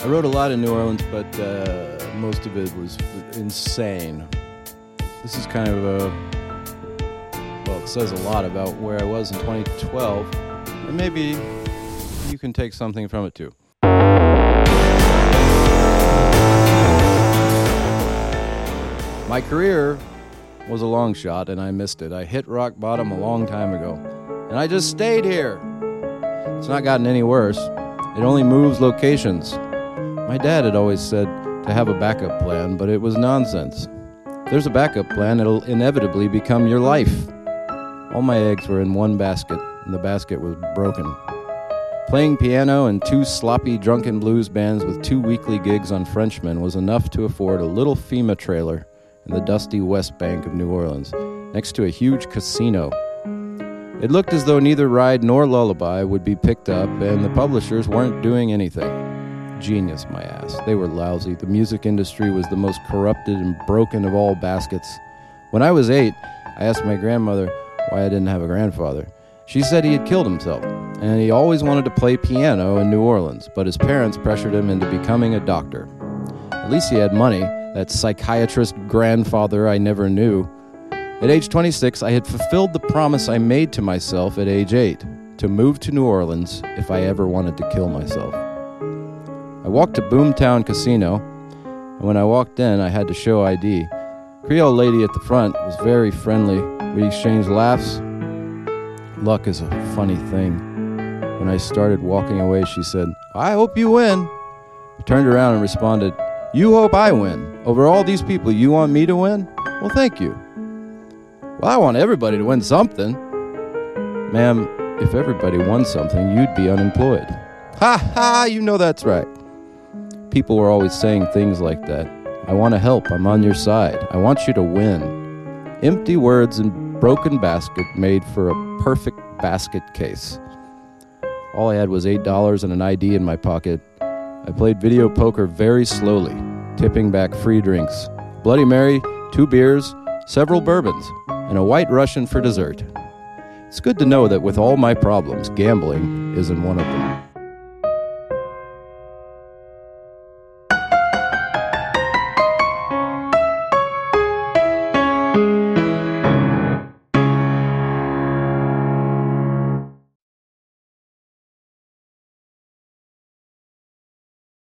I wrote a lot in New Orleans, but uh, most of it was insane. This is kind of a well, it says a lot about where I was in 2012, and maybe you can take something from it too. My career was a long shot, and I missed it. I hit rock bottom a long time ago, and I just stayed here. It's not gotten any worse. It only moves locations. My dad had always said to have a backup plan, but it was nonsense. There's a backup plan, it'll inevitably become your life. All my eggs were in one basket, and the basket was broken. Playing piano in two sloppy drunken blues bands with two weekly gigs on Frenchmen was enough to afford a little FEMA trailer in the dusty West Bank of New Orleans, next to a huge casino. It looked as though neither Ride nor Lullaby would be picked up, and the publishers weren't doing anything. Genius, my ass. They were lousy. The music industry was the most corrupted and broken of all baskets. When I was eight, I asked my grandmother why I didn't have a grandfather. She said he had killed himself, and he always wanted to play piano in New Orleans, but his parents pressured him into becoming a doctor. At least he had money, that psychiatrist grandfather I never knew. At age 26, I had fulfilled the promise I made to myself at age 8 to move to New Orleans if I ever wanted to kill myself. I walked to Boomtown Casino, and when I walked in, I had to show ID. Creole lady at the front was very friendly. We exchanged laughs. Luck is a funny thing. When I started walking away, she said, I hope you win. I turned around and responded, You hope I win. Over all these people, you want me to win? Well, thank you. Well, I want everybody to win something. Ma'am, if everybody won something, you'd be unemployed. Ha ha, you know that's right. People were always saying things like that. I want to help. I'm on your side. I want you to win. Empty words and broken basket made for a perfect basket case. All I had was $8 and an ID in my pocket. I played video poker very slowly, tipping back free drinks Bloody Mary, two beers, several bourbons, and a white Russian for dessert. It's good to know that with all my problems, gambling isn't one of them.